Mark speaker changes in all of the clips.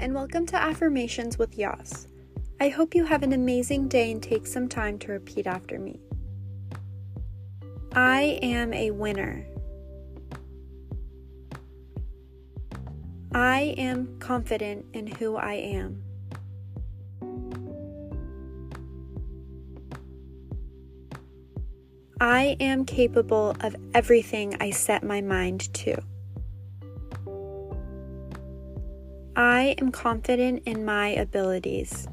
Speaker 1: and welcome to Affirmations with Yas. I hope you have an amazing day and take some time to repeat after me. I am a winner. I am confident in who I am. I am capable of everything I set my mind to. I am confident in my abilities.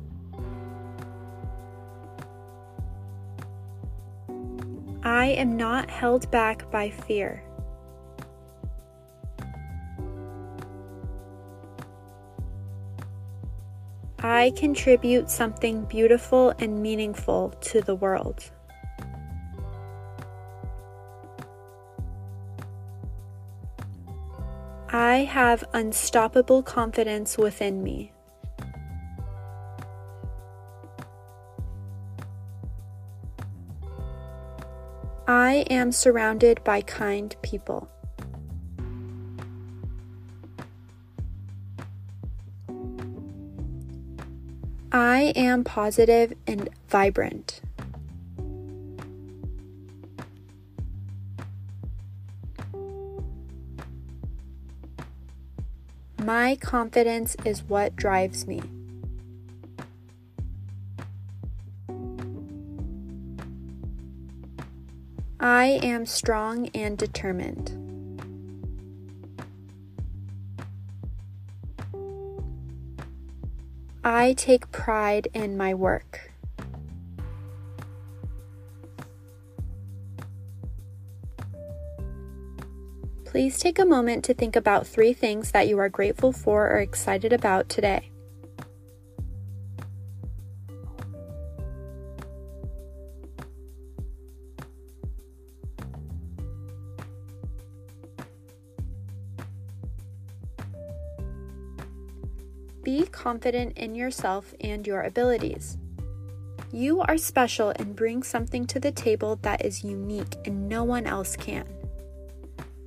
Speaker 1: I am not held back by fear. I contribute something beautiful and meaningful to the world. I have unstoppable confidence within me. I am surrounded by kind people. I am positive and vibrant. My confidence is what drives me. I am strong and determined. I take pride in my work. Please take a moment to think about three things that you are grateful for or excited about today. Be confident in yourself and your abilities. You are special and bring something to the table that is unique and no one else can.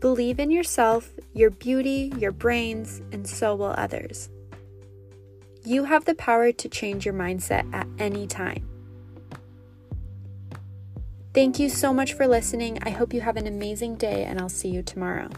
Speaker 1: Believe in yourself, your beauty, your brains, and so will others. You have the power to change your mindset at any time. Thank you so much for listening. I hope you have an amazing day, and I'll see you tomorrow.